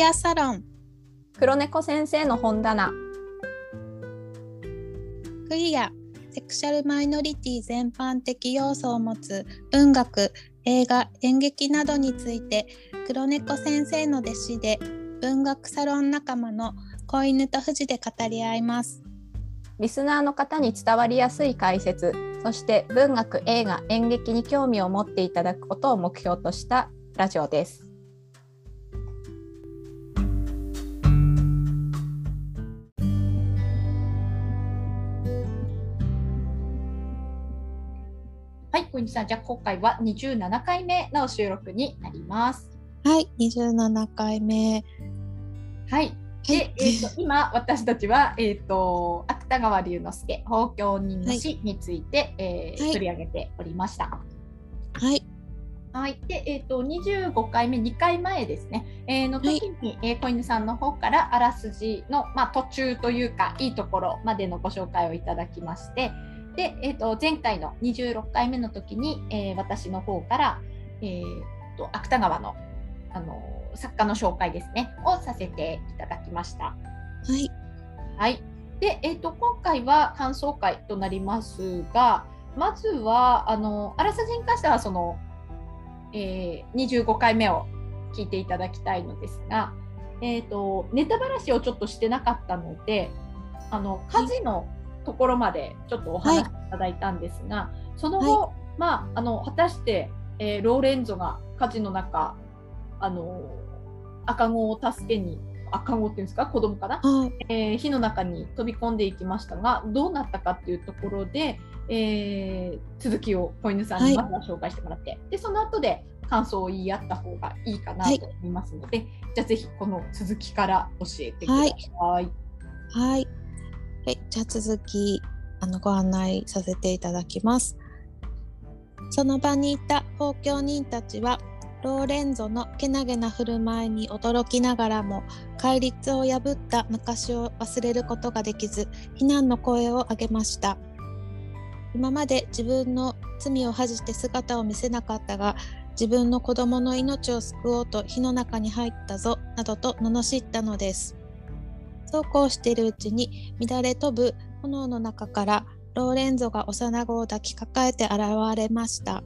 リアサロン。黒猫先生の本棚。クイア。セクシャルマイノリティ全般的要素を持つ文学映画演劇などについて黒猫先生の弟子で文学サロン仲間の子犬と富士で語り合います。リスナーの方に伝わりやすい解説そして文学映画演劇に興味を持っていただくことを目標としたラジオですはい、小西さん、じゃあ今回は27回目の収録になります。はい27回目。はい。で、えー、と今私たちは、えー、と芥川龍之介法教人の死について、えーはい。取り上げておりました。はい。はい、で、えー、と25回目2回前ですね、えーの時に、えー小犬さんの方からあらすじの、まあ、途中というかいいところまでのご紹介をいただきましてで、えー、と前回の26回目の時に、えー私の方から、えー、と芥川のあの作家の紹介ですねをさせていただきました。はいはい。で、えっ、と、今回は感想会となりますが、まずは、あの、あらすじに関しては、その、えー、25回目を聞いていただきたいのですが、えっ、と、ネタばらしをちょっとしてなかったので、あの、火事のところまでちょっとお話しいただいたんですが、その後、まあ、あの、果たして、えーローレンゾが火事の中、あの、赤子を助けに、赤子っていうんですか、子供かなはい。えー火の中に飛び込んでいきましたがどうなったかっていうところで、えー続きを小犬さんにまずは紹介してもらって、でその後で感想を言い合った方がいいかなと思いますので、じゃあぜひこの続きから教えてください。はいはい。じゃあ続きあのご案内させていただきます。その場にいた公共人たちはローレンゾのけなげな振る舞いに驚きながらも戒律を破った昔を忘れることができず非難の声を上げました今まで自分の罪を恥じて姿を見せなかったが自分の子供の命を救おうと火の中に入ったぞなどと罵ったのですそうこうしているうちに乱れ飛ぶ炎の中からローレンゾが幼子を抱きかかえて現れました。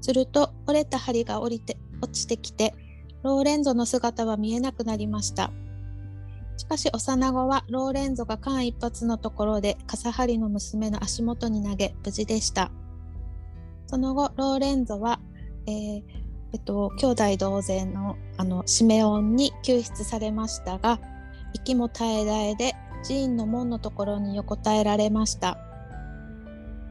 すると折れた針が降りて落ちてきてローレンゾの姿は見えなくなりました。しかし幼子はローレンゾが間一髪のところで傘張りの娘の足元に投げ無事でした。その後ローレンゾは、えーえっと、兄弟同然のあのシメオンに救出されましたが息も絶え絶えで寺院の門のところに横たえられました。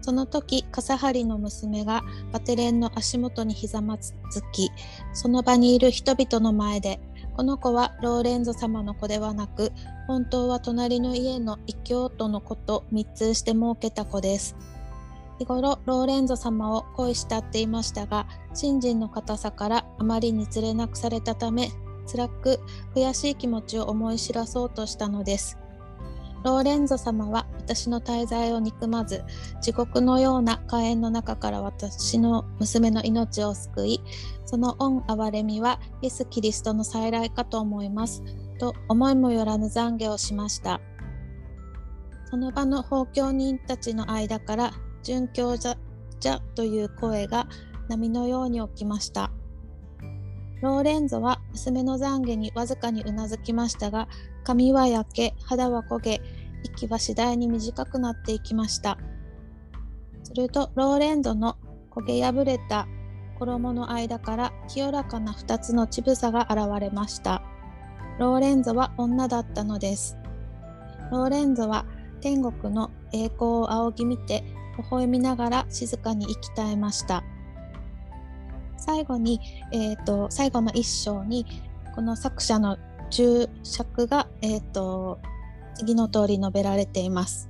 その時、笠張の娘がバテレンの足元にひざまずき、その場にいる人々の前で、この子はローレンゾ様の子ではなく、本当は隣の家の異教徒の子と密通して設けた子です。日頃、ローレンゾ様を恋したっていましたが、信心の固さからあまりにつれなくされたため、辛く悔しい気持ちを思い知らそうとしたのです。ローレンゾ様は私の滞在を憎まず、地獄のような火炎の中から私の娘の命を救い、その恩憐れみはイエス・キリストの再来かと思います。と思いもよらぬ懺悔をしました。その場の法教人たちの間から、殉教者という声が波のように起きました。ローレンゾは娘の懺悔にわずかにうなずきましたが、髪は焼け、肌は焦げ、息は次第に短くなっていきました。すると、ローレンゾの焦げ破れた衣の間から清らかな二つの乳房が現れました。ローレンゾは女だったのです。ローレンゾは天国の栄光を仰ぎ見て、微笑みながら静かに息絶えました。最後に、えー、と最後の一章にこの作者の注釈が、えー、と次の通り述べられています。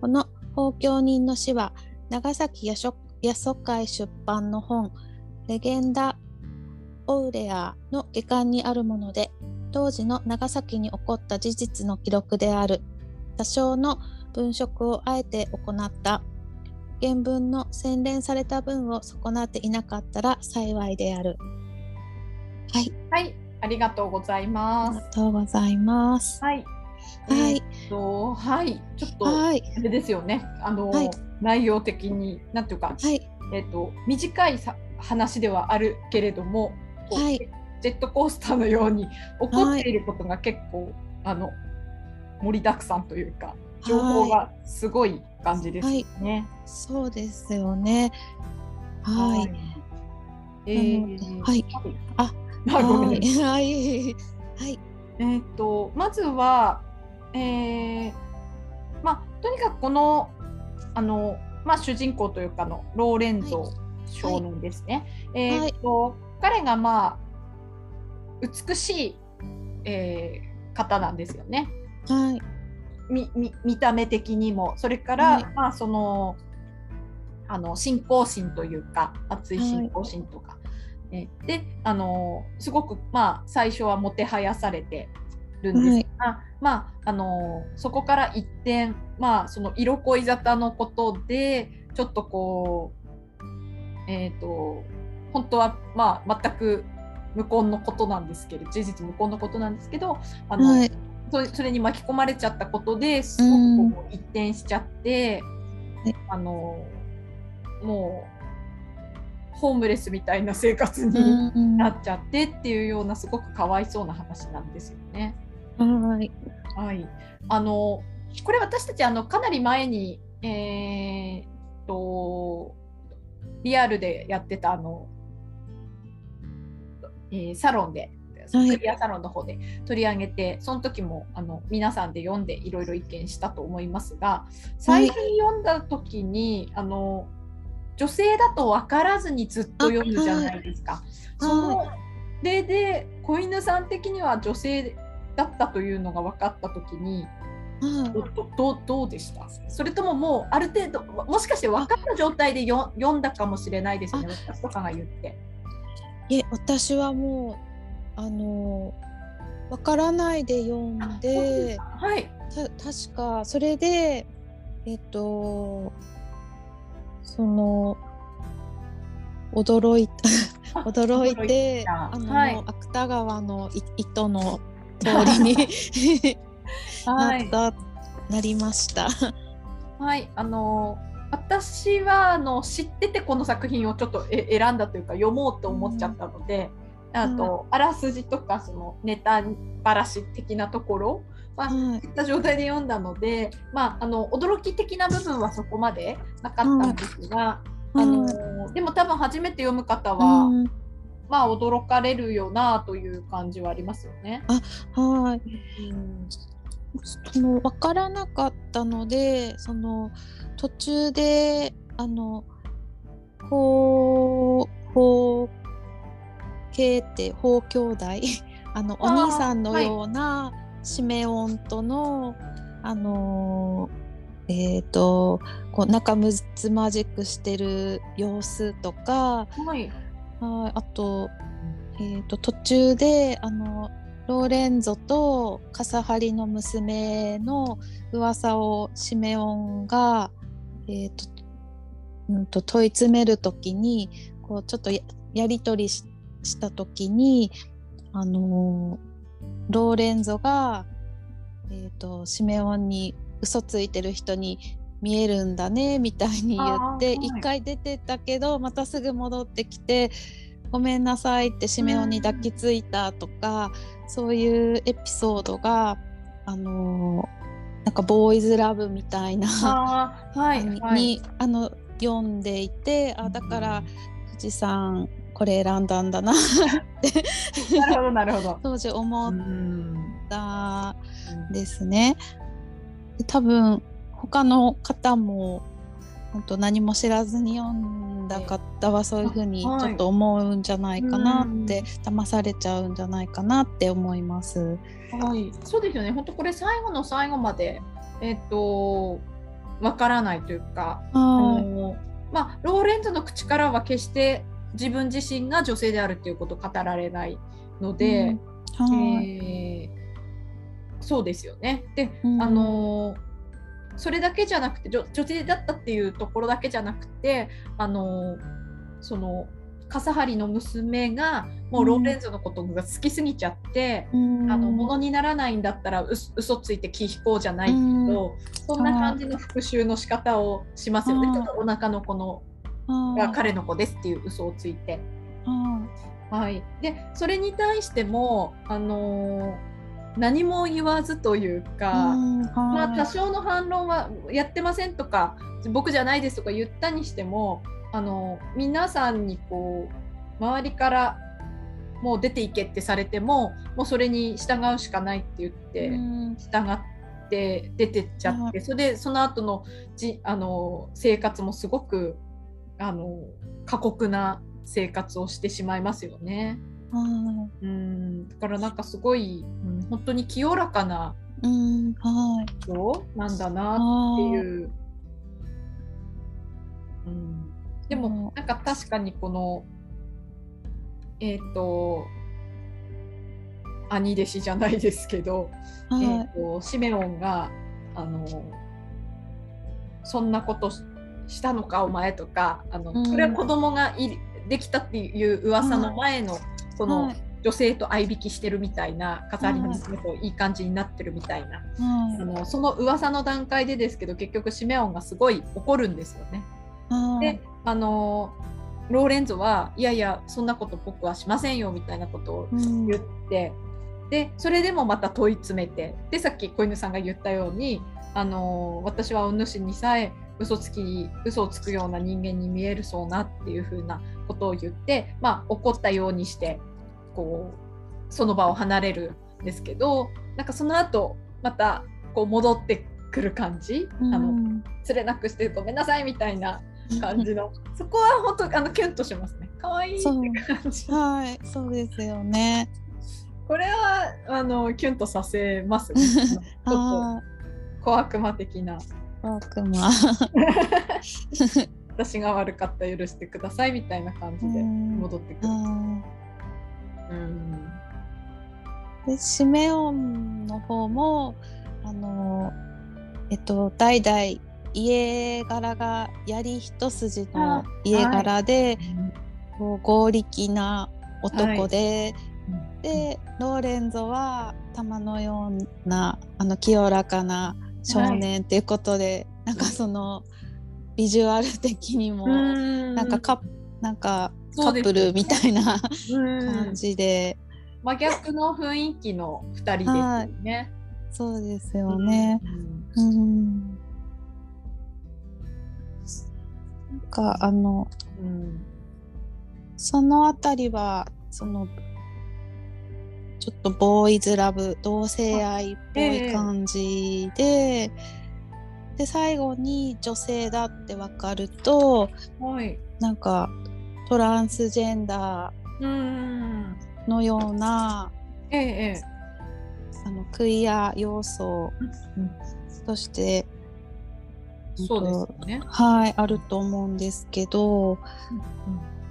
この法教人の詩は長崎野書野疎会出版の本レゲンダ・オウレアの下巻にあるもので当時の長崎に起こった事実の記録である多少の文書をあえて行った原文の洗練された文を損なっていなかったら幸いである。はい。はい、ありがとうございまありがす。とうございます。はい。はいえーっと、はい、ちょっと、はい。あれですよね。あの、はい内容的に、なんていうか、はい。えーっと、短いさ話ではあるけれども。はいジェットコースターのように、起こっていることが結構、あの。盛りだくさんというか、情報がすごい感じですね。そうですよね。はい。えーはい。あ、はい。はい。はい。えー、とまずは、えーまあ、とにかくこのあの、まあ、主人公というかのローレンゾ少年ですね。えーと彼が、まあ、美しい、えー方なんですよね。はい。みみ見た目的にも。それから、はい。まあそのあの信仰心というか熱い信仰心とか、えであのすごくまあ最初はもてはやされてるんですが、まああのそこから一転まあその色恋沙汰のことでちょっとこうえっ、と本当はまあ全く無根のことなんですけど事実無根のことなんですけどあの、はい。それそれに巻き込まれちゃったことですごくこう一転しちゃって、はいあのもうホームレスみたいな生活にうん。はなっちゃってっていうようなすごくかわいそうな話なんですよね。い。はい、あのこれ私たちあのかなり前に、えーっとリアルでやってたあの、えーサロンではいクリアサロンの方で取り上げて、その時もあの皆さんで読んでいろいろ意見したと思いますが最初に読んだ時に、あの女性だと分からずにずっと読むじゃないですか。そのでで子犬さん的には女性だったというのが分かった時にはい。どどどうどうでした？それとももうある程度もしかして分かった状態でよ読んだかもしれないですね私とかが言って。いえ、私はもう。あの。わからないで読んで。はいた確かそれでえっとその驚いた驚いてたあの、はい芥川のい糸の 通りにはないった、なりました。はい、あの私はあの知っててこの作品をちょっとえ選んだというか読もうと思っちゃったので、あと、あらすじとかそのネタばらし的なところははい。知った状態で読んだので、まあ、あの驚き的な部分はそこまでなかったんですが、あのでも多分初めて読む方は、うん。まあ驚かれるよなという感じはありますよね。はい。うん。その分からなかったのでその途中であの法法系って法兄弟あのお兄さんのようなシメオンとの、あのーえっ、とこう仲睦まじくしてる様子とかはい。はいあと,、えー、と途中であのローレンゾとカサハリの娘の噂をシメオンが、えーとうん、と問い詰める時にこうちょっとややり取りしした時に、あのーローレンゾが、えー、とシメオンに嘘ついてる人に見えるんだねみたいに言ってあーはい。一回出てったけどまたすぐ戻ってきて「ごめんなさい」ってシメオンに抱きついたとかそういうエピソードがあのーなんかボーイズラブみたいなあーはいに,、はい。あの読んでいてあだから富士山これ選んだんだなってなるほどなるほど。当時思っうんたんですね。で多分他の方も本当何も知らずに読んだ方はそういうふうにちあはいょっと思うんじゃないかなって、うん騙されちゃうんじゃないかなって思います。はい、そうですよね。本当これ最後の最後までえっ、とわからないというか、あはいのまあローレンズの口からは決して自分自身が女性であるっていうことを語られないので、うん。はい。えーそうですよね。で、うん。あのそれだけじゃなくて女女性だったっていうところだけじゃなくて、あのその笠張の娘がもうローレンゾのことが好きすぎちゃって、あの物にならないんだったらう嘘ついて気引こうじゃないけど、うん。そんな感じの復讐の仕方をしますよね。うんちょっとお腹の子のが彼の子ですっていう嘘をついて。はい、でそれに対しても、あのー何も言わずというか、まあ、多少の反論はやってませんとか僕じゃないですとか言ったにしてもあの皆さんにこう周りからもう出ていけってされてももうそれに従うしかないって言って従って出てっちゃってそれでその後のじあの生活もすごくあの過酷な生活をしてしまいますよね。うん。だからなんかすごい、うん、本当に清らかな人なんだなっていう。うん、でもなんか確かにこのえっ、ー、と兄弟子じゃないですけど、えーと、とシメオンがあのそんなことしたのかお前とかあの、うん、これは子供がいできたっていう噂の前の、この女性と相引きしてるみたいな飾りの娘といい感じになってるみたいな、はい、あのその噂の段階でですけど結局シメオンがすごい怒るんですよね。であのローレンゾはいやいやそんなこと僕はしませんよみたいなことを言って、うん、でそれでもまた問い詰めてでさっき子犬さんが言ったようにあの私はお主にさえ嘘つき嘘をつくような人間に見えるそうなっていうふうなことを言って、まあ、怒ったようにしてこうその場を離れるんですけどなんかその後またこう戻ってくる感じ、うん、あの釣れなくしてごめんなさいみたいな感じの。そこは本当あのキュンとしますね。可愛いって感じ。はい。そうですよね。これはあのキュンとさせますね。ちょっと小悪魔的な小悪魔私が悪かった許してくださいみたいな感じで戻ってくる。うん。でシメオンの方もあのえっと代々家柄が槍一筋の家柄で、はい、合力な男で、はい、でローレンゾは玉のようなあの清らかな少年っていうことで、はい、なんかそのビジュアル的にもなんかカなんかカップルみたいな感じで。真逆の雰囲気の2人ですよね。そうですよね。うん、うん。なんかあの、うん、そのあたりはそのちょっとボーイズラブ同性愛っぽい感じで、えー、で最後に女性だって分かると、はい、なんかトランスジェンダーのような、ええ、あのクイア要素として、そうですね。はい、あると思うんですけど、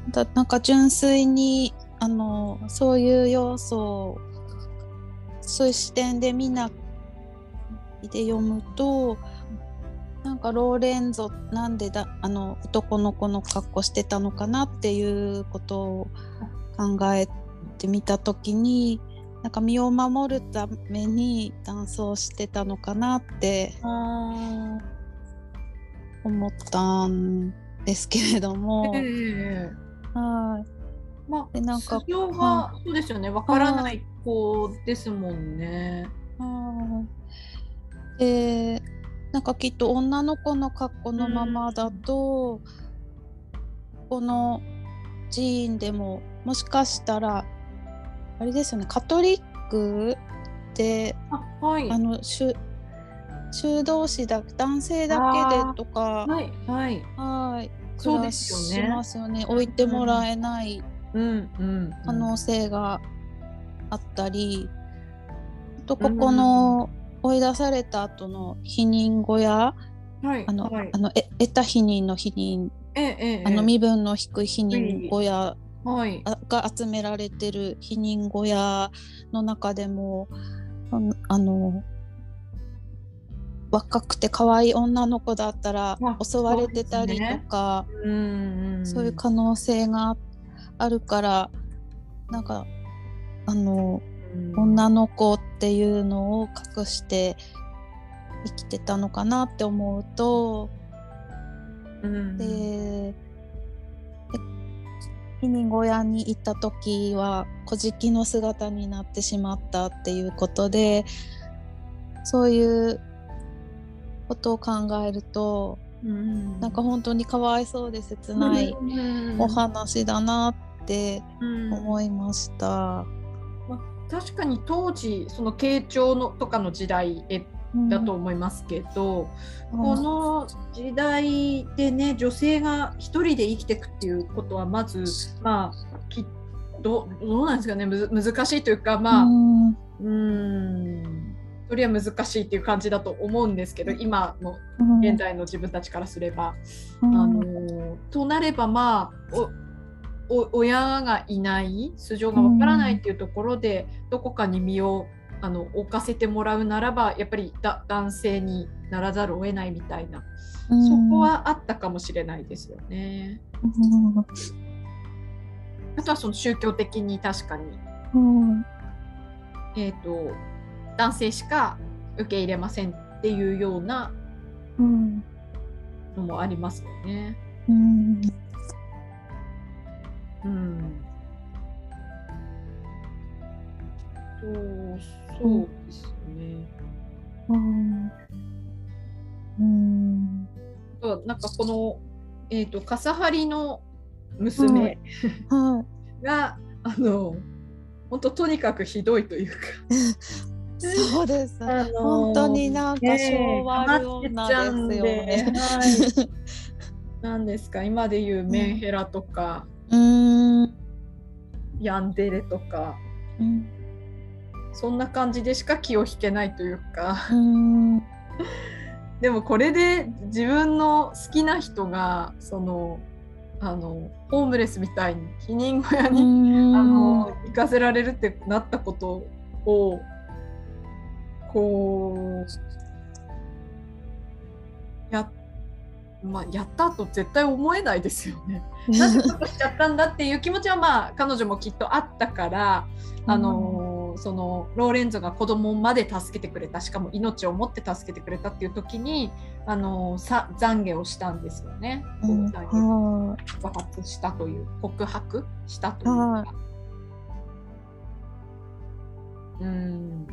うん、だなんか純粋にあのそういう要素をそういう視点で見ないで読むとなんかローレンゾなんでだあの男の子の格好してたのかなっていうことを考えてみた時になんか身を守るためにダンスをしてたのかなって思ったんですけれども。えー、はいまあ、でなんか素性がそうですよね。わからない子ですもんね。でなんかきっと女の子の格好のままだと、うん、この寺院でももしかしたらあれですよねカトリックであ、はい、あの修修道士だ男性だけでとかはいはい。はいそうですよね。しますよね。置いてもらえない可能性があったり、あとここの追い出された後の避妊小屋、はい、あの、はい、あのえ得た避妊の避妊、ええ、あの身分の低い避妊小屋はい、が集められてる避妊小屋の中でもあの若くて可愛い女の子だったら襲われてたりとかそう,、いう可能性があるからなんかあの女の子っていうのを隠して生きてたのかなって思うと、うん、で避妊小屋に行った時は小じの姿になってしまったっていうことでそういうことを考えると、うん、なんか本当にかわいそうで切ないお話だなって思いました。まあ、確かに当時その慶長のとかの時代えだと思いますけど、うん、この時代でね女性が一人で生きていくっていうことはまずまあきどどうなんですかね難しいというかまあうん。それは難しいっていう感じだと思うんですけど今の現代の自分たちからすれば。うん、あのとなればまあお親がいない素性がわからないっていうところで、どこかに身をあの置かせてもらうならばやっぱりだ男性にならざるを得ないみたいな、うん、そこはあったかもしれないですよね。うん、あとはその宗教的に確かに、うん、えっ、ー、と男性しか受け入れませんっていうようなのもありますよね。うんうんそうそうですね。うん。うん。なんかこのえっ、ー、と笠張の娘、はい、があの本当とにかくひどいというか。そうです。あのー、本当になんか昭和の女ですよね。はい、なんですか今でいうメンヘラとか、うん、ヤンデレとか、うん、そんな感じでしか気を引けないというか。でもこれで自分の好きな人がそのあのホームレスみたいに避妊小屋にあの行かせられるってなったことをこうまあ、やったと絶対思えないですよね。なぜことしちゃったんだっていう気持ちはまあ彼女もきっとあったからあのそのローレンゾが子供まで助けてくれた。しかも命を持って助けてくれたっていう時にあのさ懺悔をしたんですよね。うん、懺悔爆発したという告白したというか。うん、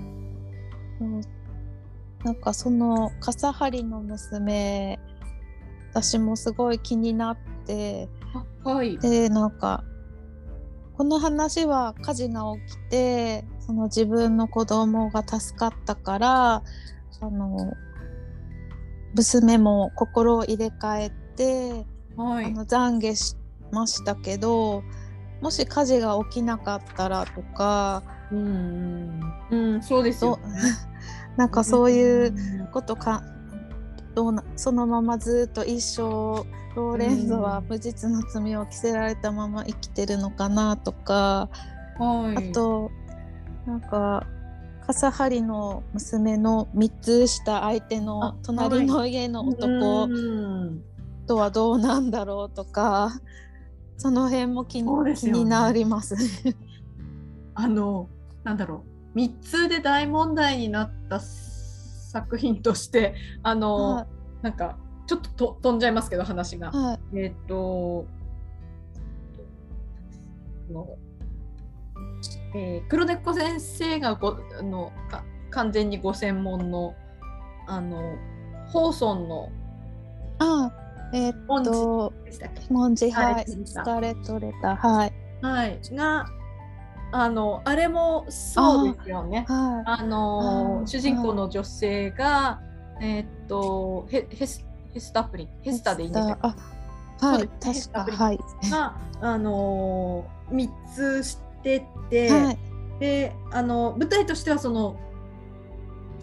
なんかその笠張の娘私もすごい気になって、はい、でなんかこの話は火事が起きてその自分の子供が助かったからあの娘も心を入れ替えて、はい、あの懺悔しましたけどもし火事が起きなかったらとか、うん、うん、そうですよ、ね、なんかそういうことか、どうなそのままずっと一生ローレンゾは無実の罪を着せられたまま生きてるのかなとか、はい、あとなんか笠張の娘の3つ下相手の隣の家の男とはどうなんだろうとかその辺も気に,、ね、気になります。あのなんだろう。3つで大問題になった作品としてあの、はい、なんかちょっとと飛んじゃいますけど話が。はい、えっ、ー、とのえー、黒猫先生がごあのか完全にご専門のあのホーソンのあえー、っとモンジはい。スカレットレターはい、はい、があのあれもそうですよね。あ,、あの主人公の女性が、えー、っとヘヘスヘスタプリンヘスタでいいんですか。はい、確かはい。があの三つしてて、はい、であの舞台としてはその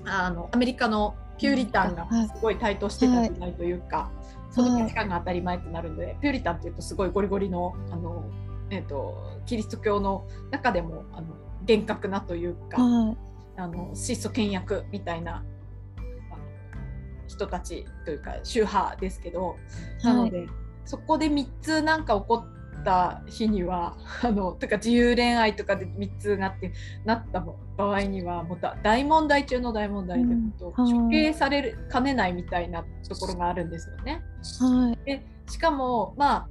あのアメリカのピューリタンがすごい台頭してた時代というか、はい、その価値観が当たり前となるので、ピューリタンっていうとすごいゴリゴリのあの、えーと、キリスト教の中でもあの厳格なというか、はい、あの質素倹約みたいな人たちというか宗派ですけど、なので、そこで3つなんか起こっった日には あのとか自由恋愛とかで3つなってなった場合にはもう大問題中の大問題で、うん、処刑されるかねないみたいなところがあるんですよね。はい、でしかもまあ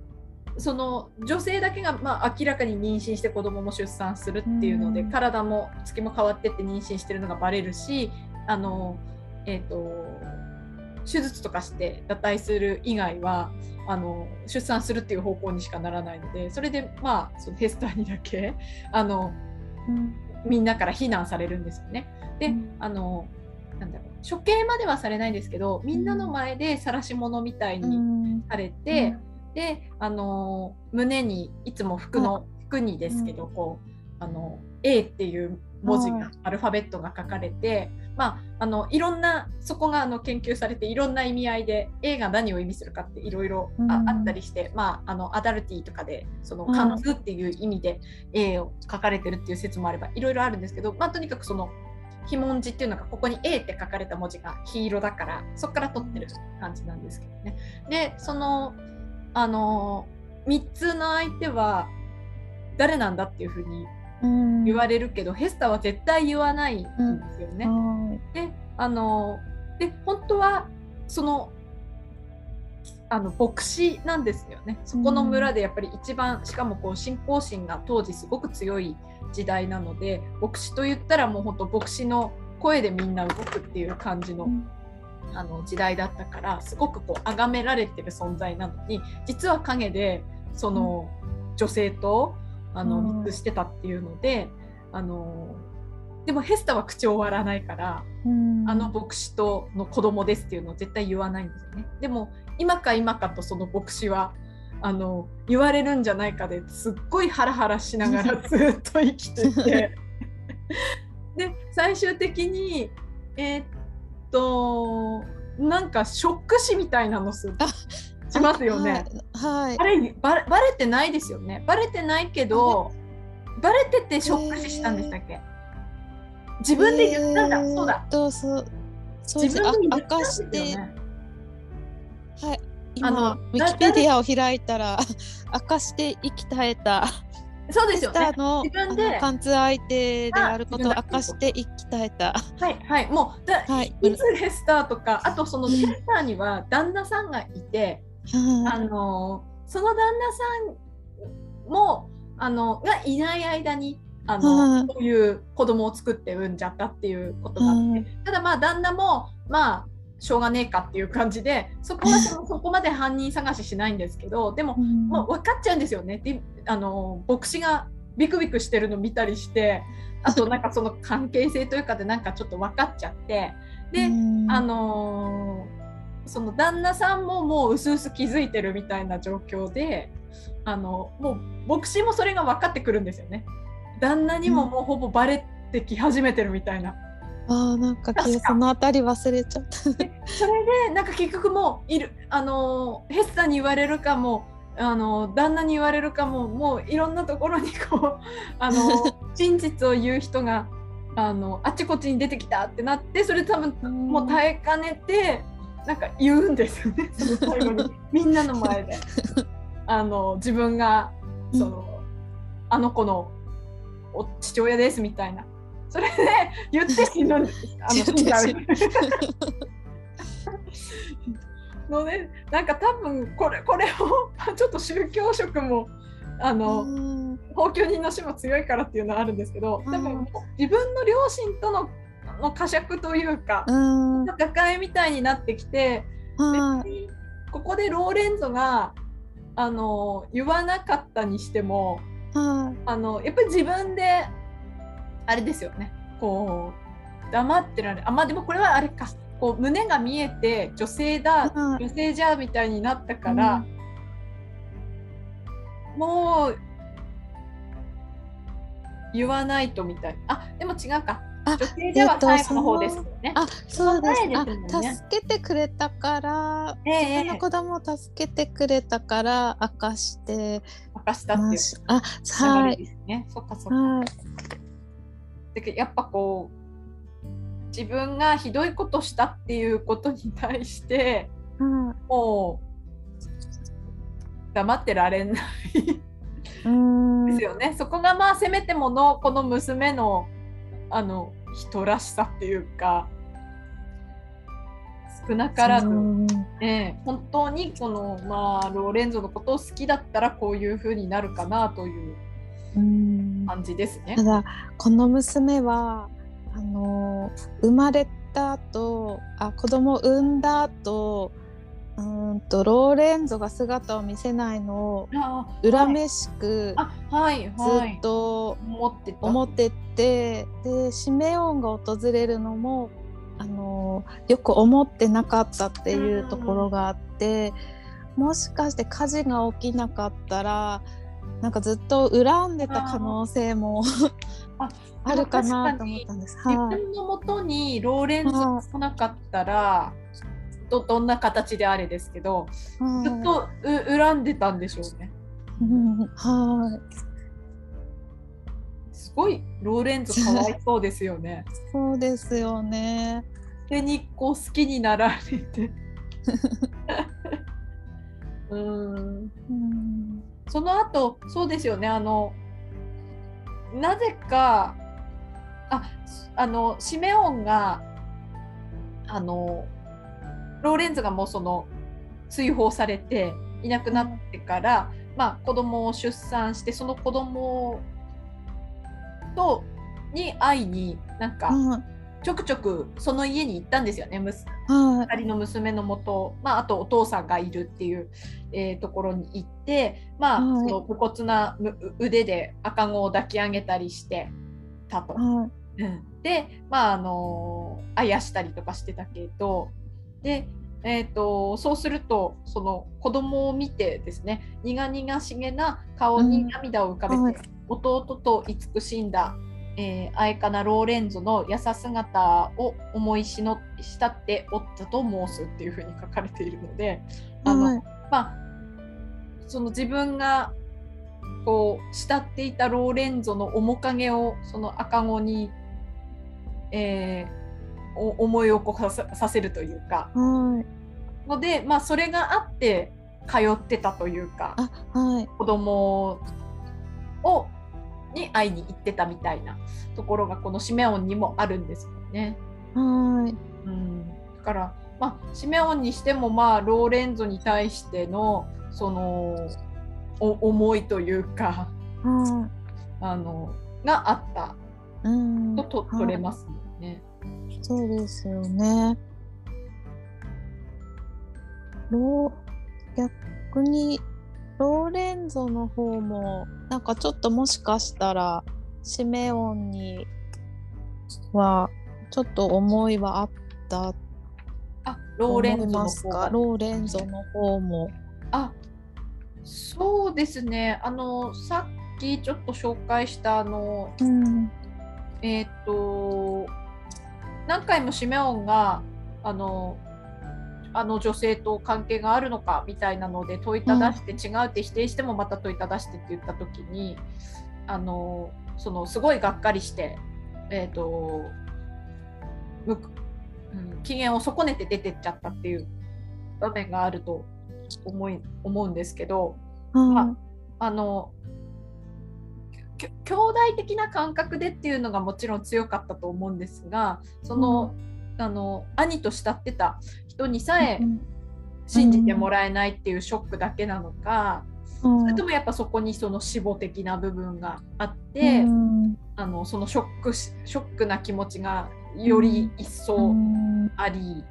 その女性だけが、まあ、明らかに妊娠して子供も出産するっていうので、うん、体も月も変わってって妊娠してるのがバレるしあの、えーと手術とかして脱退する以外はあの出産するっていう方向にしかならないのでそれでまあそのヘスターにだけあの、うん、みんなから非難されるんですよね。で、うん、あのなんだろう処刑まではされないんですけどみんなの前で晒し者みたいにされて、うん、であの胸にいつも服の服にですけど、こうあの A っていう文字が、アルファベットが書かれて、まあ、あのいろんなそこがあの研究されていろんな意味合いで A が何を意味するかっていろいろあったりして、まあ、あのアダルティとかでその貫通っていう意味で A を書かれてるっていう説もあればいろいろあるんですけど、まあ、とにかくその非文字っていうのがここに A って書かれた文字が黄色だからそこから取ってる感じなんですけどね。でそのあの3つの相手は誰なんだっていうふうに言われるけど、うん、ヘスタは絶対言わないんですよね。うん、であので本当はそのあの牧師なんですよね。そこの村でやっぱり一番しかもこう信仰心が当時すごく強い時代なので牧師と言ったらもう本当牧師の声でみんな動くっていう感じの,、あの時代だったからすごくこう崇められてる存在なのに実は陰でその女性とあのミックスしてたっていうので、あのでもヘスタは口を割らないから、あの牧師との子供ですっていうのを絶対言わないんですよね。でも今か今かとその牧師はあの言われるんじゃないかですっごいハラハラしながら ずっと生きてて。で最終的にえー、っとなんかショック死みたいなのすしますよね。はい。あれバレバレてないですよね。バレてないけど、バレててショック死したんでしたっけ？自分で言ったんだ。そうだ。どうぞ。自分で明かして。はい。今あのウィキペディアを開いたら 明かして生き絶えた。そうですよね。の自分で。貫通相手であることを明かして生き絶えた。はいはい。もうだ、はい、いつヘスターとかあとそのヘスターには旦那さんがいて、あのその旦那さんもあのがいない間にあの、こういう子供を作って産んじゃったっていうことがあって、ただまあ旦那もまあしょうがねえかっていう感じでそこはそそこまで犯人探ししないんですけどでも、もう分かっちゃうんですよねであの牧師がビクビクしてるの見たりしてあとなんかその関係性というかでなんかちょっと分かっちゃってで、あのーその旦那さんももううすうす気づいてるみたいな状況であのもう牧師もそれが分かってくるんですよね。旦那にももうほぼバレてき始めてるみたいな。あなんかその辺り忘れちゃった。それでなんか結局もういる。あのヘッサに言われるかもあの旦那に言われるかももういろんなところにこう あの真実を言う人があのあっちこっちに出てきたってなってそれ多分もう耐えかねてなんか言うんですよね。その最後に。みんなの前で。あの自分がその、うん、あの子のお父親ですみたいなそれで言って死ぬんです。あの死んじゃう。のねなんか多分これこれをちょっと宗教色もあの奉教人の死も強いからっていうのはあるんですけど多分自分の両親とのの呵責というか、戦いみたいになってきて、別にここでローレンゾがあの言わなかったにしても、あのやっぱり自分であれですよね。こう黙ってられあまあでもこれはあれか。こう胸が見えて女性だ、女性じゃみたいになったから、もう言わないとみたい。あでも違うか。女性では最後の方ですよね。あ、そうです。ね、あ、助けてくれたから、えー、の子供を助けてくれたから明かして。明かしたっていうあ、はい。ですね。そっかそっか。はい、でやっぱこう自分がひどいことしたっていうことに対して、うん、もう黙ってられない。うん。ですよね。そこがまあせめてものこの娘のあの人らしさっていうか少なからず、そうええ本当にこのまあローレンゾのことを好きだったらこういう風になるかなといううん感じですねた。だこの娘はあの生まれた後あ子供を産んだ後うーんとローレンゾが姿を見せないのをあ恨めしくずはいっと思ってた。思ってて、でシメオンが訪れるのもあのよく思ってなかったっていうところがあって、もしかして火事が起きなかったらなんかずっと恨んでた可能性もあ あるかなと思ったんです。自はい、分のもとにローレンゾが来なかったら、どどんな形であれですけど、ずっとう恨んでたんでしょうね。うんはい、すごいローレンゾかわいそうですよね。そうですよね。で日光好きになられて。うーんうんその後そうですよね。あのなぜかああのシメオンがあのローレンズがもうその追放されていなくなってから、まあ、子供を出産してその子供とに会いになんかはいちょくちょくその家に行ったんですよね。むすはい。2人の娘のもと、まあ、あとお父さんがいるっていう、えーところに行って、まあはい。その武骨なむ腕で赤子を抱き上げたりしてたと。はい。うん。で、まああのあやしたりとかしてたけどで、えー、とそうするとその子供を見てですね苦々しげな顔に涙を浮かべて、弟と慈しんだ、えー、あえかなローレンゾの優姿を思いしのしたっておったと申すっていうふうに書かれているのであの、はいまあその自分がこう慕っていたローレンゾの面影をその赤子に、えーお思い起こささせるというか。はい。ので、まあ、それがあって通ってたというか。あはい。子供をに会いに行ってたみたいなところがこのシメオンにもあるんですよね。はいうん、だから、まあ、シメオンにしても、まあ、ローレンゾに対してのそのお思いというかはあのがあったととはい取れますよね。そうですよね。ロー逆にローレンゾの方もなんかちょっともしかしたらシメオンにはちょっと思いはあったあローレンゾの方ローレンゾの方も。あそうですね。あのさっきちょっと紹介したあのうん。えっ、と何回もシメオンがあのあの女性と関係があるのかみたいなので問いただして違うって否定してもまた問いただしてって言った時にあのそのすごいがっかりして、えーとうん、機嫌を損ねて出てっちゃったっていう場面があると思い思うんですけどはあのきょ兄弟的な感覚でっていうのがもちろん強かったと思うんですがその,、あの兄と慕ってた人にさえ信じてもらえないっていうショックだけなのか、うん。それともやっぱそこにその死母的な部分があって、うん。あのそのショックしショックな気持ちがより一う層んあり、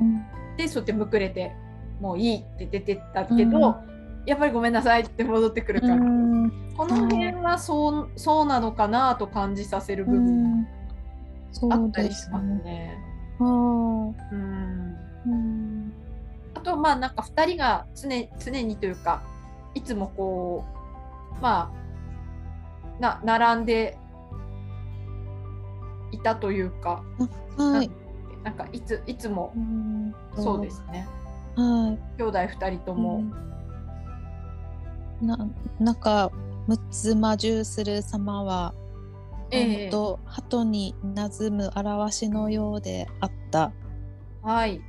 うん。でそうやってむくれてもういいって出てったけど、やっぱりごめんなさいって戻ってくるから。うん。この辺はそうそうなのかなと感じさせるう部分ん。そうあったりしますね。うんあとまあなんか2人が常常にというかいつもこうまあな並んでいたというかはい。なんかいついつもうんそうで。すねはい。兄弟2人とも、うんななんかむつまじゅうする様は、ええ。ほんと鳩に馴染む表しのようであったはい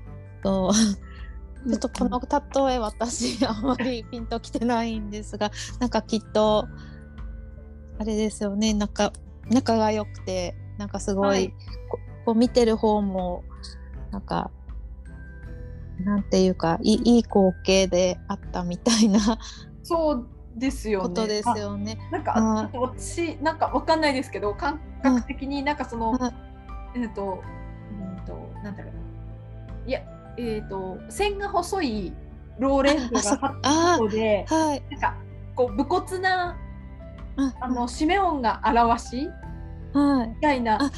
とちょっとこの例え。私あんまりピンときてないんですがなんかきっとあれですよねなんか仲が良くてなんかすごい、はい、ここう見てる方もなんかなんていうかいいい光景であったみたいなそうですよね。ことですよね。なんか私なんかわかんないですけど感覚的になんかその、えっ、とうんとなんだろう。いやえっ、ー、と線が細いローレンズがあったで、はい、なんかこう武骨なあのシメ音が表しはい、みたいな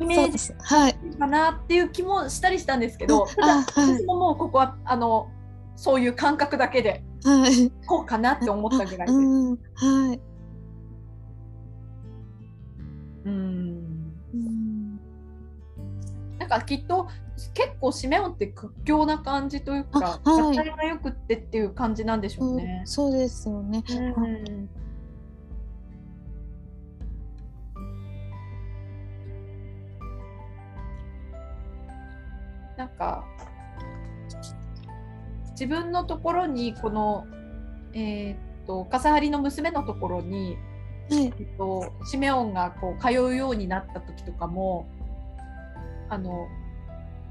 イメージかなっていう気もしたりしたんですけど、ただ私ももうここはあのそういう感覚だけで、はい、こうかなって思ったぐらいです。はい、うんなんかきっと結構シメオンって屈強な感じというか、はい、がよくってっていう感じなんでしょうね。そうですよね。うんなんか自分のところにこの、えー、っと笠張の娘のところに、はい、えっと、シメオンがこう通うようになった時とかもあの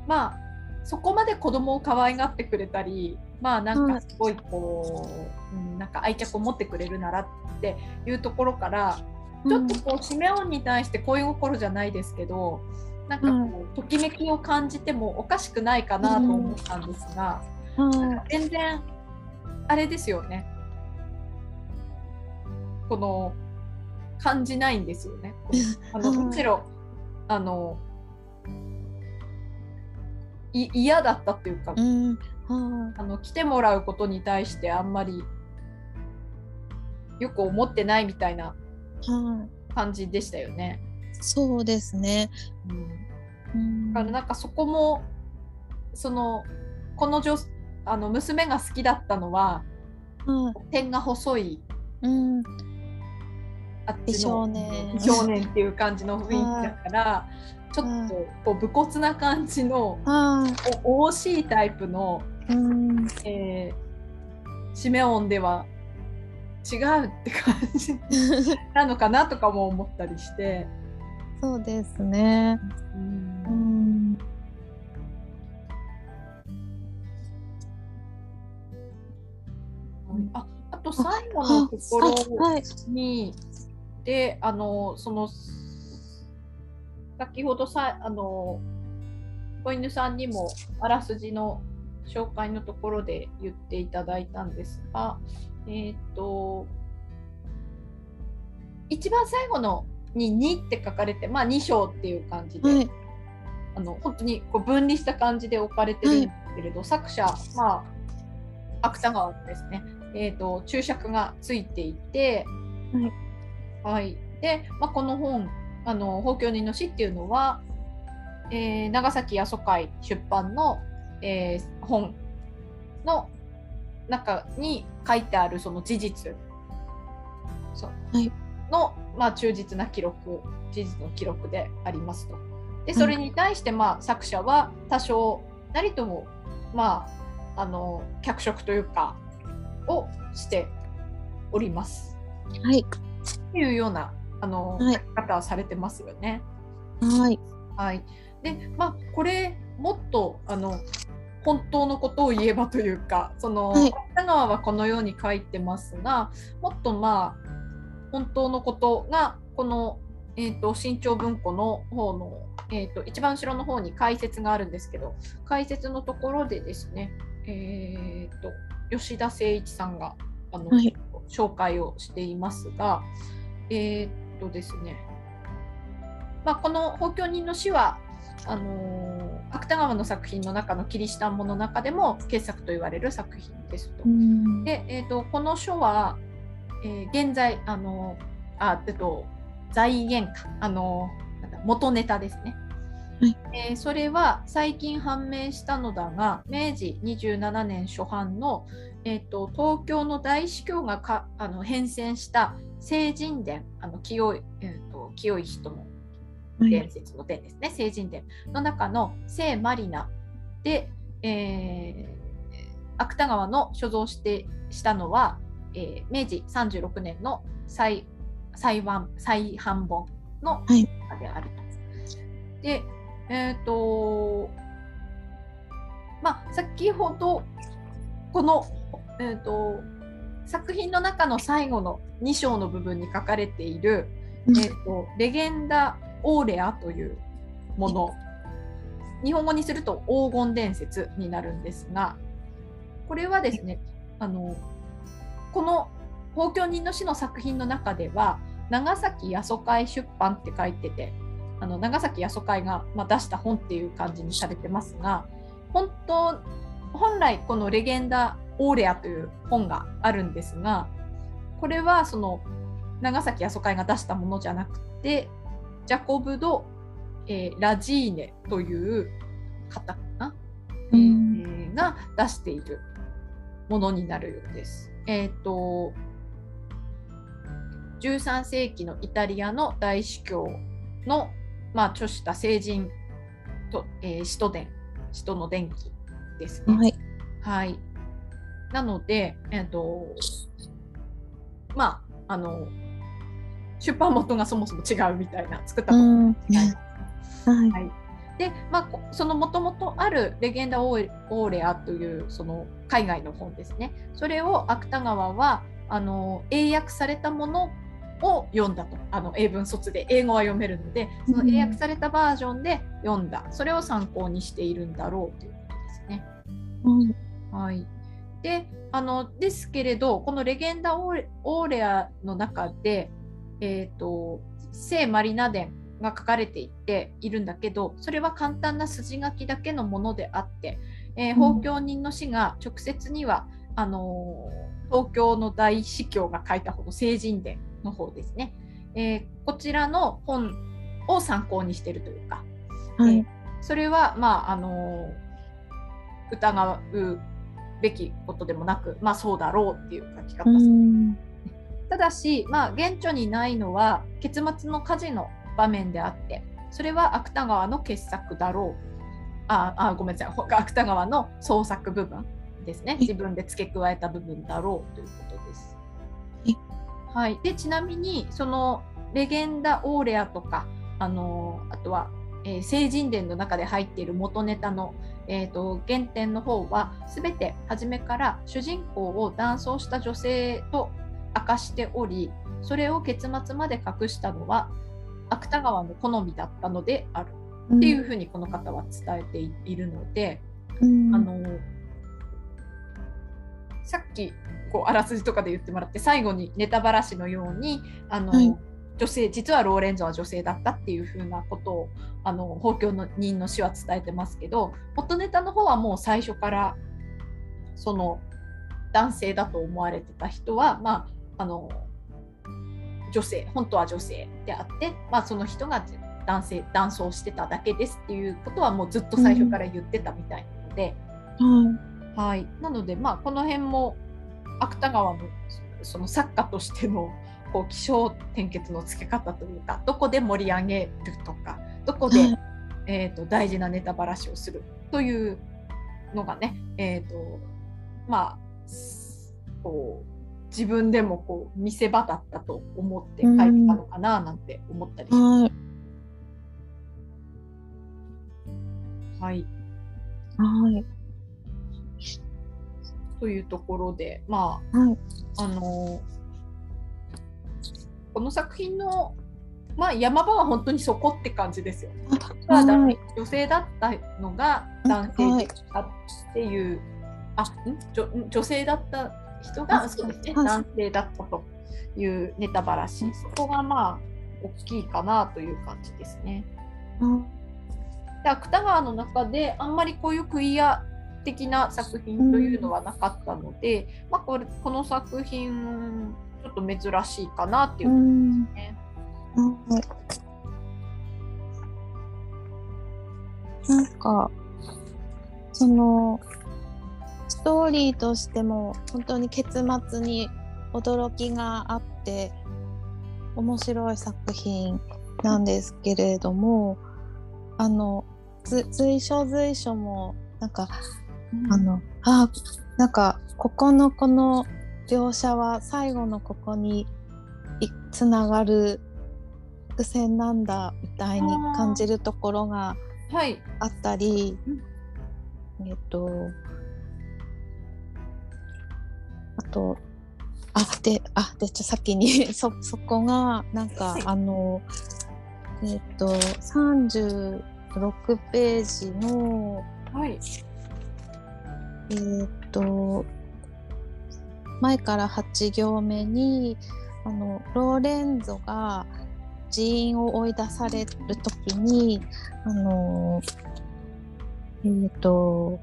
まあそこまで子供を可愛がってくれたりまあなんかすごいこう、うん、なんか愛着を持ってくれるならっていうところからちょっとこうシメオンに対して恋心じゃないですけどなんかこう、ときめきを感じてもおかしくないかなと思ったんですが、うん、全然あれですよね。この感じないんですよね。あのむしろあの嫌だったっていうか、うん、あの来てもらうことに対してあんまりよく思ってないみたいな感じでしたよね。そうですね。うん、だからなんかそこもそのこの女あの娘が好きだったのは、うん、点が細い、うん、あっちの美少年。っていう感じの雰囲気だから、ちょっとこう武骨な感じの、惜しいタイプの、うん。えー、シメオンでは違うって感じ なのかなとかも思ったりして。そうですね。うん、ああと最後のところに、はい、であのその先ほどさあの子犬さんにもあらすじの紹介のところで言っていただいたんですが、えっ、ー、と一番最後のに2って書かれて、まあ、2章っていう感じで、はい、あの本当にこう分離した感じで置かれてるんですけれど、はい、作者、まあ、芥川ですね、えーと、注釈がついていて、はい、はい、で、まあ、この本「あの法教人の死」っていうのは、えー、長崎八十会出版の、えー、本の中に書いてあるその事実。そう、はい。の、まあ、忠実な記録事実の記録でありますと。でそれに対して、まあ、作者は多少なりとも、まあ、あの脚色というかをしております。はい。というようなあの、はい、方はされてますよね。はい。はい。で、まあこれもっとあの本当のことを言えばというか、その、はい、川はこのように書いてますが、もっとまあ本当のことがこの、えーと、新潮文庫の方の、えーと、一番後ろの方に解説があるんですけど解説のところでですね、えーと、吉田誠一さんがあの、はい、紹介をしていますがえっ、ー、とですね、まあ、この「法教人の死は」あのー、芥川の作品の中のキリシタン語の中でも傑作と言われる作品ですと。で、えーとこの書はえー、現在あのあえっと財源かあの元ネタですね、はい、えー、それは最近判明したのだが明治27年初版の、えーと、東京の大司教がかあの変遷した聖人伝あの清い,、えーと、清い人の伝説の伝ですね、はい、聖人伝の中の聖マリナで、え芥川の所蔵してしたのは、えー明治36年の再再版再版本のはい。中であると。で、えっ、と、まあ、先ほど、この、えっ、と、作品の中の最後の2章の部分に書かれている、うん。えっ、と、レゲンダ・オーレアというもの、日本語にすると黄金伝説になるんですが、これはですね、あの、この公共人の詩の作品の中では、長崎八十会出版って書いてて、あの長崎八十会が、まあ、出した本っていう感じにされてますが、本当、本来このレゲンダ・オーレアという本があるんですが、これはその長崎八十会が出したものじゃなくて、ジャコブ・ド・えーラジーネという方かな、えーが出しているものになるようです。えっ、と、13世紀のイタリアの大司教の、まあ、著した聖人と、えー使徒伝、使徒の伝記ですね。はい。はい。なので、えっ、と、まあ、あの、出版元がそもそも違うみたいな、作ったことうん。が違いはい。はいで、まあ、こそのもともとあるレゲンダ・オーオーレアというその海外の本ですね。それを芥川はあの英訳されたものを読んだと。あの英文卒で英語は読めるので、その英訳されたバージョンで読んだ。それを参考にしているんだろうということですね。うんはい、であのですけれどこのレゲンダオーレアの中で、えー、と聖マリナ伝が書かれていっているんだけどそれは簡単な筋書きだけのものであって、えーうん法教人の死が直接にはあのー東京の大司教が書いた方の聖人伝の方ですね、えーこちらの本を参考にしているというか、はい。それはまああの疑うべきことでもなくまあそうだろうっていう書き方。ただしまあ原著にないのは結末の火事の場面であってそれは芥川の傑作だろう。ああごめんなさい。ほ芥川の創作部分ですね。い。自分で付け加えた部分だろうというこはい、でちなみにそのレゲンダ・オーレアとかあのあとは、えー聖人伝の中で入っている元ネタの、えー、と原点の方は全て初めから主人公を男装した女性と明かしておりそれを結末まで隠したのは芥川の好みだったのである。っていうふうにこの方は伝えていいるので、うん。あのさっきこうあらすじとかで言ってもらって最後にネタばらしのようにあの、はい。女性実はローレンゾは女性だったっていうふうなことをあの法教の人の詩は伝えてますけど元ネタの方はもう最初からその男性だと思われてた人はまああの女性本当は女性であって、まあ、その人が男性男装してただけですっていうことはもうずっと最初から言ってたみたいなので。ははい、なので、まあ、この辺も芥川のその作家としてのこう起承転結のつけ方というかどこで盛り上げるとかどこで、はいえー、と大事なネタばらしをするというのがね、えーとまあ、こう自分でもこう見せ場だったと思って書いてたのかななんて思ったりしい。ます。はい。はいはい。というところで、まあ、はい。あのこの作品の、まあ、山場は本当にそこって感じですよ。まあだはい。女性だったのが男性でしたっていう、あん？女女性だった人があそうですね、はい男性だったというネタばらし、そこがまあ大きいかなという感じですね。で芥川の中であんまりこういうクイア的な作品というのはなかったので、まあ、これこの作品ちょっと珍しいかなっていうう感ん。じですね。はい。なんか、その、ストーリーとしても本当に結末に驚きがあって面白い作品なんですけれどもあのず随所随所もなんかあのあなんかここのこの描写は最後のここにいつながる伏線なんだみたいに感じるところがはい。あったり、えっとあとあであでちょ先に そそこがなんか、はいあのえっと36ページのはい。えーっと前から8行目にあのローレンゾが寺院を追い出される時にあのえーと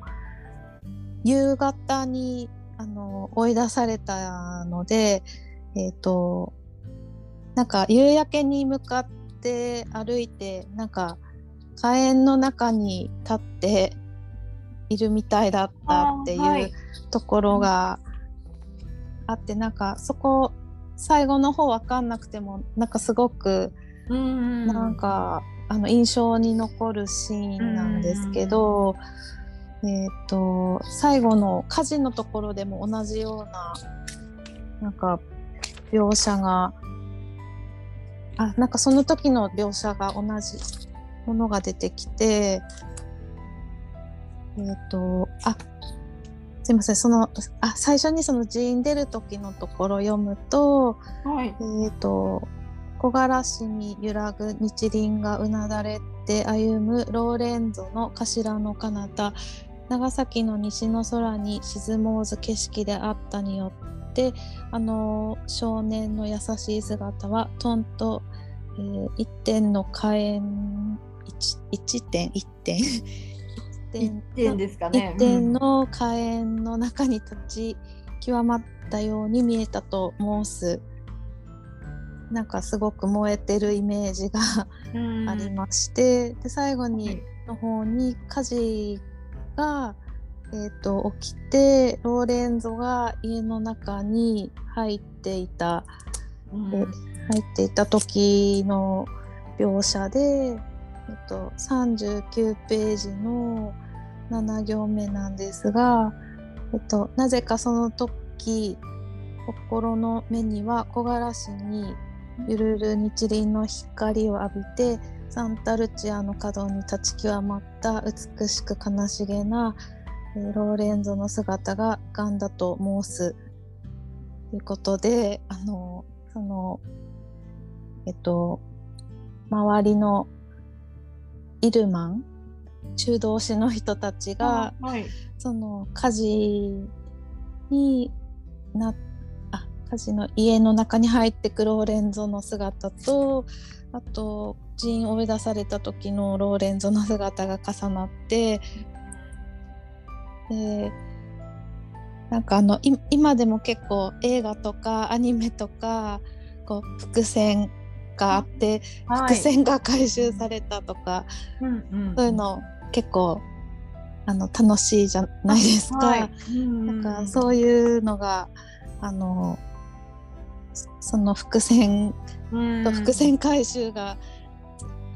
夕方にあの追い出されたのでえーとなんか夕焼けに向かって歩いてなんか火炎の中に立っているみたいだったっていうところがあって、なんかそこ最後の方わかんなくてもなんかすごくうん。なんか、あの印象に残るシーンなんですけど、えっ、と最後の火事のところでも同じようななんか描写があなんかその時の描写が同じものが出てきてえっ、とあすいませんそのあ最初にその寺院出る時のところ読むとはい。えっ、と木枯らしに揺らぐ日輪がうなだれて歩むローレンゾの頭の彼方長崎の西の空に沈もうず景色であったによってあの少年の優しい姿はとんと、えー一点の火炎一一点一点一一点ですかね。一点の火炎の中に立ち極まったように見えたと申す。なんかすごく燃えてるイメージがうん。ありまして、で最後はい。にの方に火事が、えー、と起きてローレンゾが家の中に入っていたうん。で入っていた時の描写で、えっと、39ページの7行目なんですが、えっと、なぜかその時心の目には木枯らしにゆるる日輪の光を浴びてサンタルチアの角に立ち極まった美しく悲しげな、ローレンゾの姿が浮かんだと申す。ということであのそのえっと周りのイルマン中道士の人たちがはい。その火事になあ火事の家の中に入ってくるローレンゾの姿とあと寺院を追い出された時のローレンゾの姿が重なってでなんかあのい今でも結構映画とかアニメとかこう伏線があって、はい伏線が回収されたとか、うんうんそういうの結構あの楽しいじゃないですか。はい。なんかうそういうのがあのそその伏線んと伏線回収が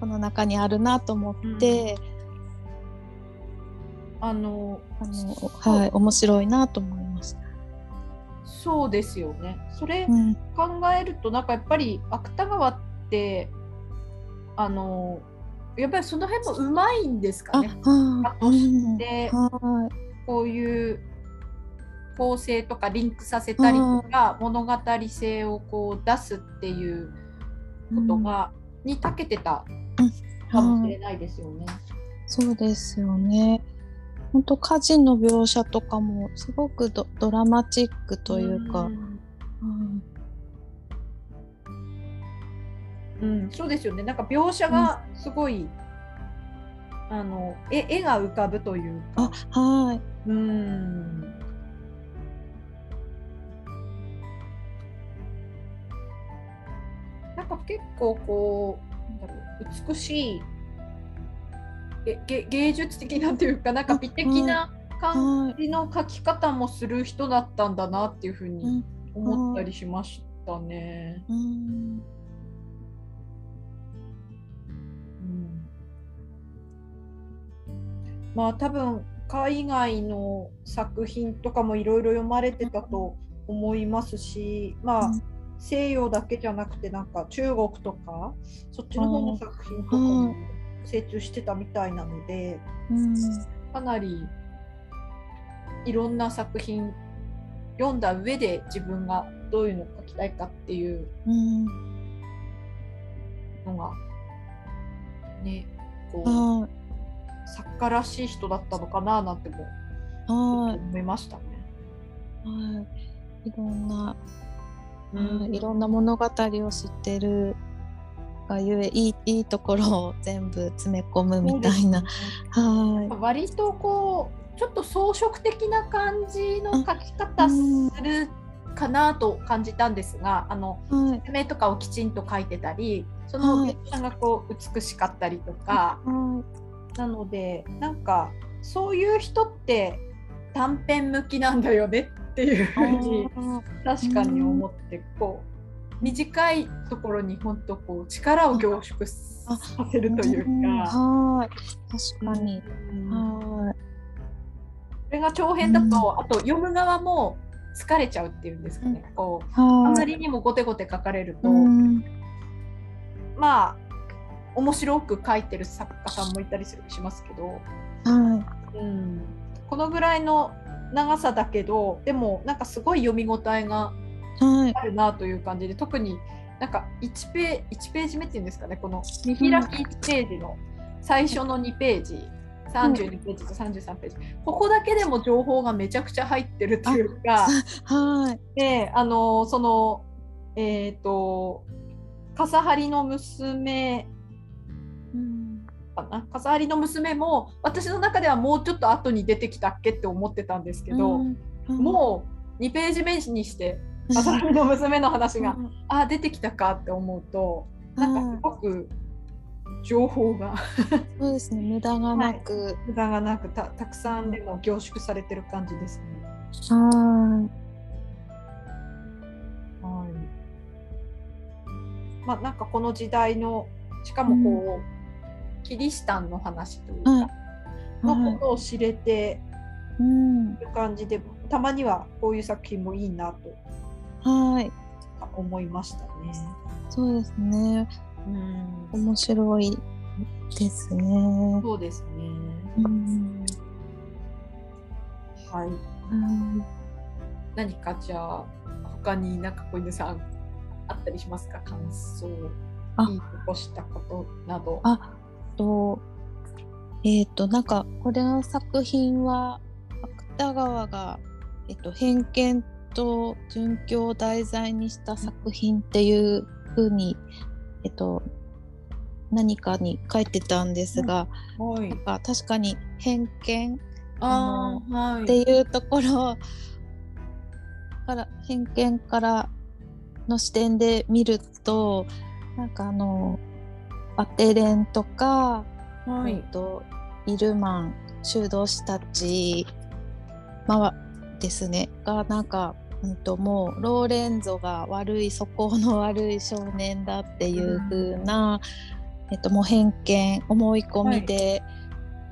この中にあるなと思って、あのあのはい面白いなと思いました。そうですよね。それうん、考えるとなんかやっぱり芥川ってあのやっぱりその辺もうまいんですかあ、ね。はとしてはいこういう構成とかリンクさせたりとか物語性をこう出すっていうことが、に長けてたかもしれないですよね。そうですよね。本当火事の描写とかもすごくドドラマチックというか、ん。うんうん、そうですよね。なんか描写がすごい、あの絵絵が浮かぶというかあ。はいうん。なんか結構こうなんだろう美しいげげ芸術的なというかなんか美的な感じの描き方もする人だったんだなっていうふううにん思ったりしましたね。うんうんまあ多分海外の作品とかもいろいろ読まれてたと思いますし、まあ、うん。西洋だけじゃなくてなんか中国とかそっちの方の作品とかも精通してたみたいなのでうん。かなりいろんな作品読んだ上で自分がどういうのを書きたいかっていううん。のがねこうはい。作家らしい人だったのかななんてもはい。思いましたね。はい。いろんな、うんはいいろんな物語を知ってるがゆえいいいいところを全部詰め込むみたいな、は割とこうちょっと装飾的な感じの書き方するかなと感じたんですが、あのいはい。説明とかをきちんと書いてたりそのはい。描写がこう美しかったりとか、はなのでなんかそういう人って短編向きなんだよねっていうふうに確かに思ってこう短いところに本当こう力を凝縮させるといううん。か。はい。確かに、うん。はそれが長編だと、あと読む側も疲れちゃうっていうんですかね、こうい。あはいまりにもゴテゴテ書かれると、うんまあ面白く書いてる作家さんもいたりするしますけど、はうん、このぐらいの長さだけどでもなんかすごい読み応えがあるなという感じで特になんか1ペ ,1 ページ目っていうんですかねこの見開き1ページの最初の2ページ32ページと33ページ。ここだけでも情報がめちゃくちゃ入ってるというか。はい。であのそのえっ、と笠張の娘。うん。かな？笠張の娘も私の中ではもうちょっと後に出てきたっけって思ってたんですけど、うん。もう2ページ目にして笠張の娘の話が、うん。あ出てきたかって思うとなんかすごく情報が。そうですね。無駄がなく、無駄がなくたたくさんでも凝縮されてる感じですね。ははい。まあなんかこの時代のしかもこう、キリシタンの話というか、はいのことを知れてい、うん、いる感じで、たまにはこういう作品もいいなとはい、思いましたね。そうですね。うん、面白いですね。そうですね。うん、はい。はい何かじゃあ他になんか小犬さんあったりしますか？感想。あ。言い残したことなど。あと、えっ、と、なんか、これの作品は、芥川が、えっ、と、偏見と殉教を題材にした作品っていう風に、えっ、と、何かに書いてたんですが、はい。なんか確かに偏見あーはい。っていうところから偏見からの視点で見るとなんかあのバテレンとか、はい。えっとイルマン修道士たち、まあ、ですね。がなんか、うん、ともうローレンゾが悪い素行の悪い少年だっていう風な、えっと、もう偏見思い込みで、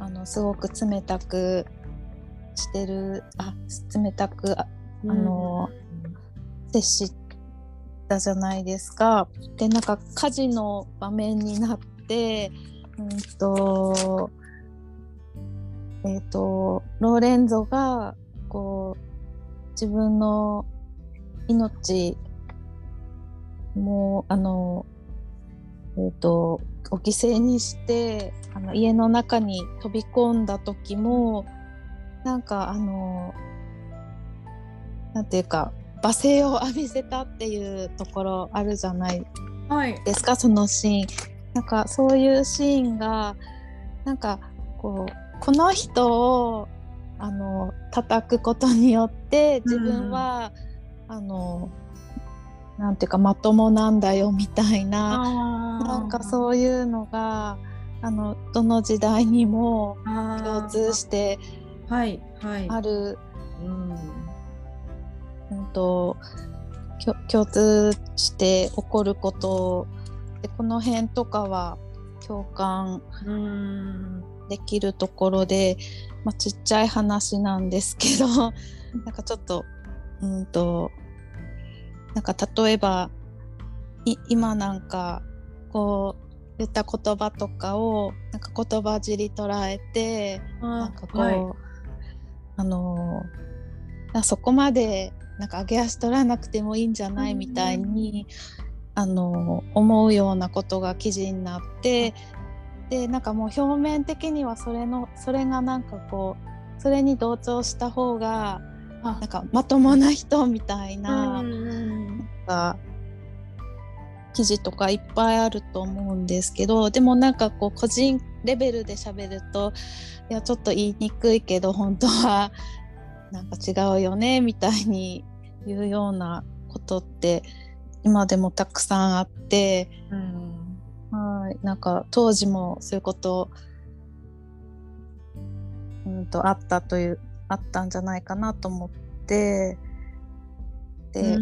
あのすごく冷たくしてるあ冷たくああの接したじゃないですか。でなんか火事の場面になってうんとえっ、とローレンゾがこう自分の命もうあのえっ、とお犠牲にしてあの家の中に飛び込んだ時もなんかあのなんていうか罵声を浴びせたっていうところあるじゃない。はい。ですか？そのシーン。なんかそういうシーンがなんかこうこの人をあの叩くことによって自分は、あのなんていうかまともなんだよみたいななんかうそういうのがあのどの時代にも共通してはいはい。ある、うんうん、と共通して起こることでこの辺とかは共感うんできるところで、まあ、ちっちゃい話なんですけどなんかちょっとうんとなんか例えば今なんかこう言った言葉とかをなんか言葉尻捉えてなんかこう、はい、あのそこまでなんか上げ足取らなくてもいいんじゃないみたいに、あの思うようなことが記事になってでなんかもう表面的にはそれのそれがなんかこうそれに同調した方がなんかまともな人みたいな,、なんか記事とかいっぱいあると思うんですけどでもなんかこう個人レベルで喋るといやちょっと言いにくいけど本当はなんか違うよねみたいに言うようなことって今でもたくさんあって、うん、はいなんか当時もそういうことうんとあったというあったんじゃないかなと思ってで、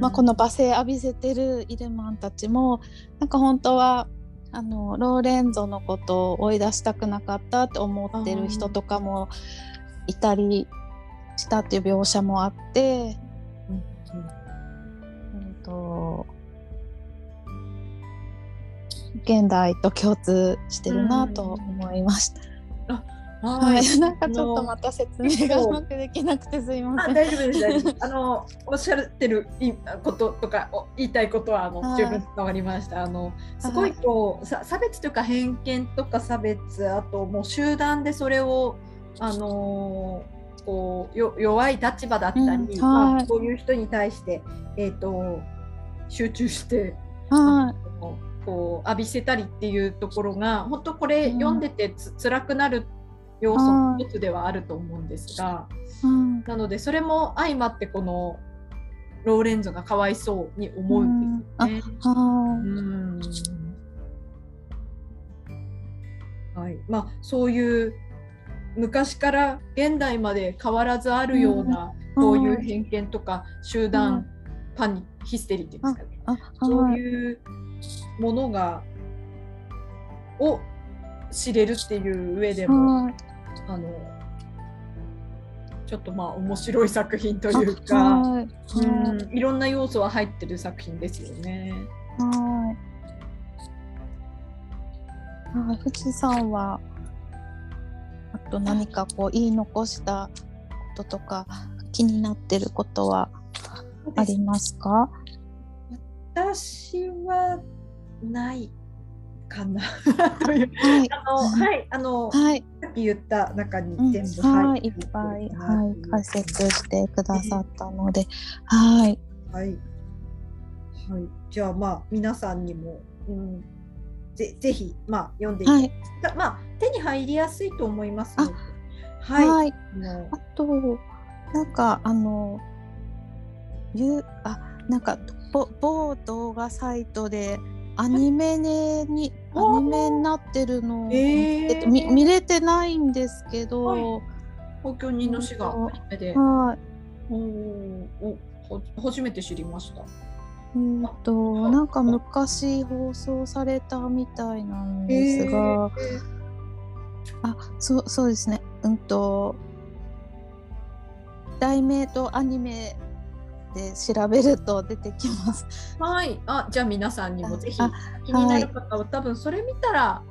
まあ、この罵声浴びせてるイルマンたちもなんか本当はあのローレンゾのことを追い出したくなかったって思ってる人とかもいたりしたっていう描写もあって、うん、うん。と現代と共通してるなと思いました。はい、なんかちょっとまた説明がうまくできなくてすいません。大丈夫です大丈夫あのおっしゃってることとか言いたいことはあの十分伝わりました。あのすごいこうさ差別とか偏見とか差別あともう集団でそれをあのこうよ弱い立場だったり、うんまあ、こういう人に対してえっ、ー、と集中して。はい。こう浴びせたりっていうところが本当これ読んでてつ、うん、辛くなる要素の一つではあると思うんですが、なのでそれも相まってこのローレンゾがかわいそうに思うんですよね。はい。まあ、そういう昔から現代まで変わらずあるような、こういう偏見とか集団パニヒステリーっていうんですかね、そういうものがを知れるっていう上でも、あのちょっとまあ面白い作品というか、はい、うん、い。ろんな要素は入ってる作品ですよね。はい。あ富士山はあと何かこう言い残したこととか気になってることはありますか？私はないかな。という、はい、あの、はい、あの、はい、さっき言った中に全部入ってい。っぱい、はい、解説してくださったので、はい。はい。はい、じゃあ、まあ、皆さんにも、うん、ぜぜひ、まあ、読んでいた、はい、まあ、手に入りやすいと思いますので。はい。はい、あと、なんか、あの、ゆあ、なんか、某動画サイトで、アニメにアニメになってるの、えー、えっと、見見れてないんですけど、はい、東京二の市がアニメで、はい、おお初めて知りました。うんとなんか昔放送されたみたいなんですが、えー、あそうそうですね。うんと題名とアニメで調べると出てきます。はい、あじゃあ皆さんにもぜひ気になる方は、はい、多分それ見たら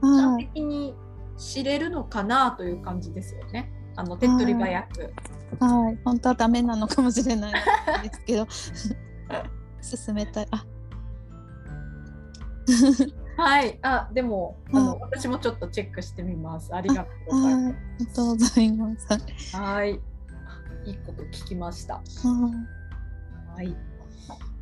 完璧に知れるのかなという感じですよね。あの手っ取り早く。はい、本当はダメなのかもしれないですけど 進めたい。あはい、あでもあの私もちょっとチェックしてみます。ありがとうございます。ありがとうございます。はい、いいこと聞きました。はい。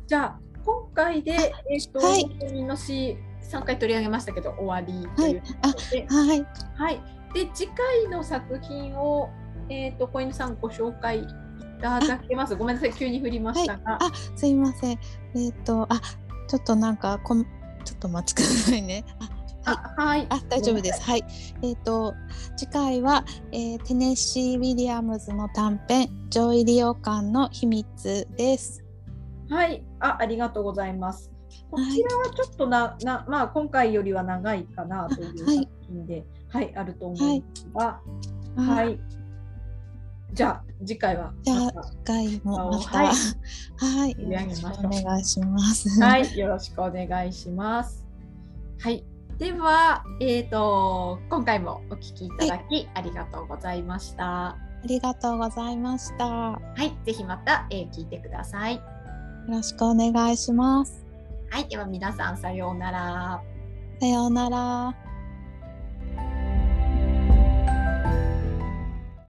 じゃあ今回でえっ、ー、と、はい、のし3回取り上げましたけど終わりということで、はい、はい、で次回の作品をえっ、ー、と小犬さんご紹介いただけます。ごめんなさい急に振りましたが。はい、あすいません。えっ、ー、とあちょっとなんかこんちょっと待ちくださいね。あはい、あ大丈夫です。はい。えっ、ー、と次回は、えー、テネシー・ウィリアムズの短編「上位利用感の秘密」です。はい、あ、ありがとうございます。こちらはちょっとな、な、まあ、今回よりは長いかなという作品で。はい、あると思うんですが、ははいい。じゃあ次回はじゃあ次回もまた、はい はい、よろしくお願いします。はい、よろしくお願いします。はい、では、えっ、と、今回もお聞きいただき、ありがとうございました。ありがとうございました。よはい、ぜひまた、えー聞いてください。ろしくお願いします。はい、では皆さんさようなら。さようなら。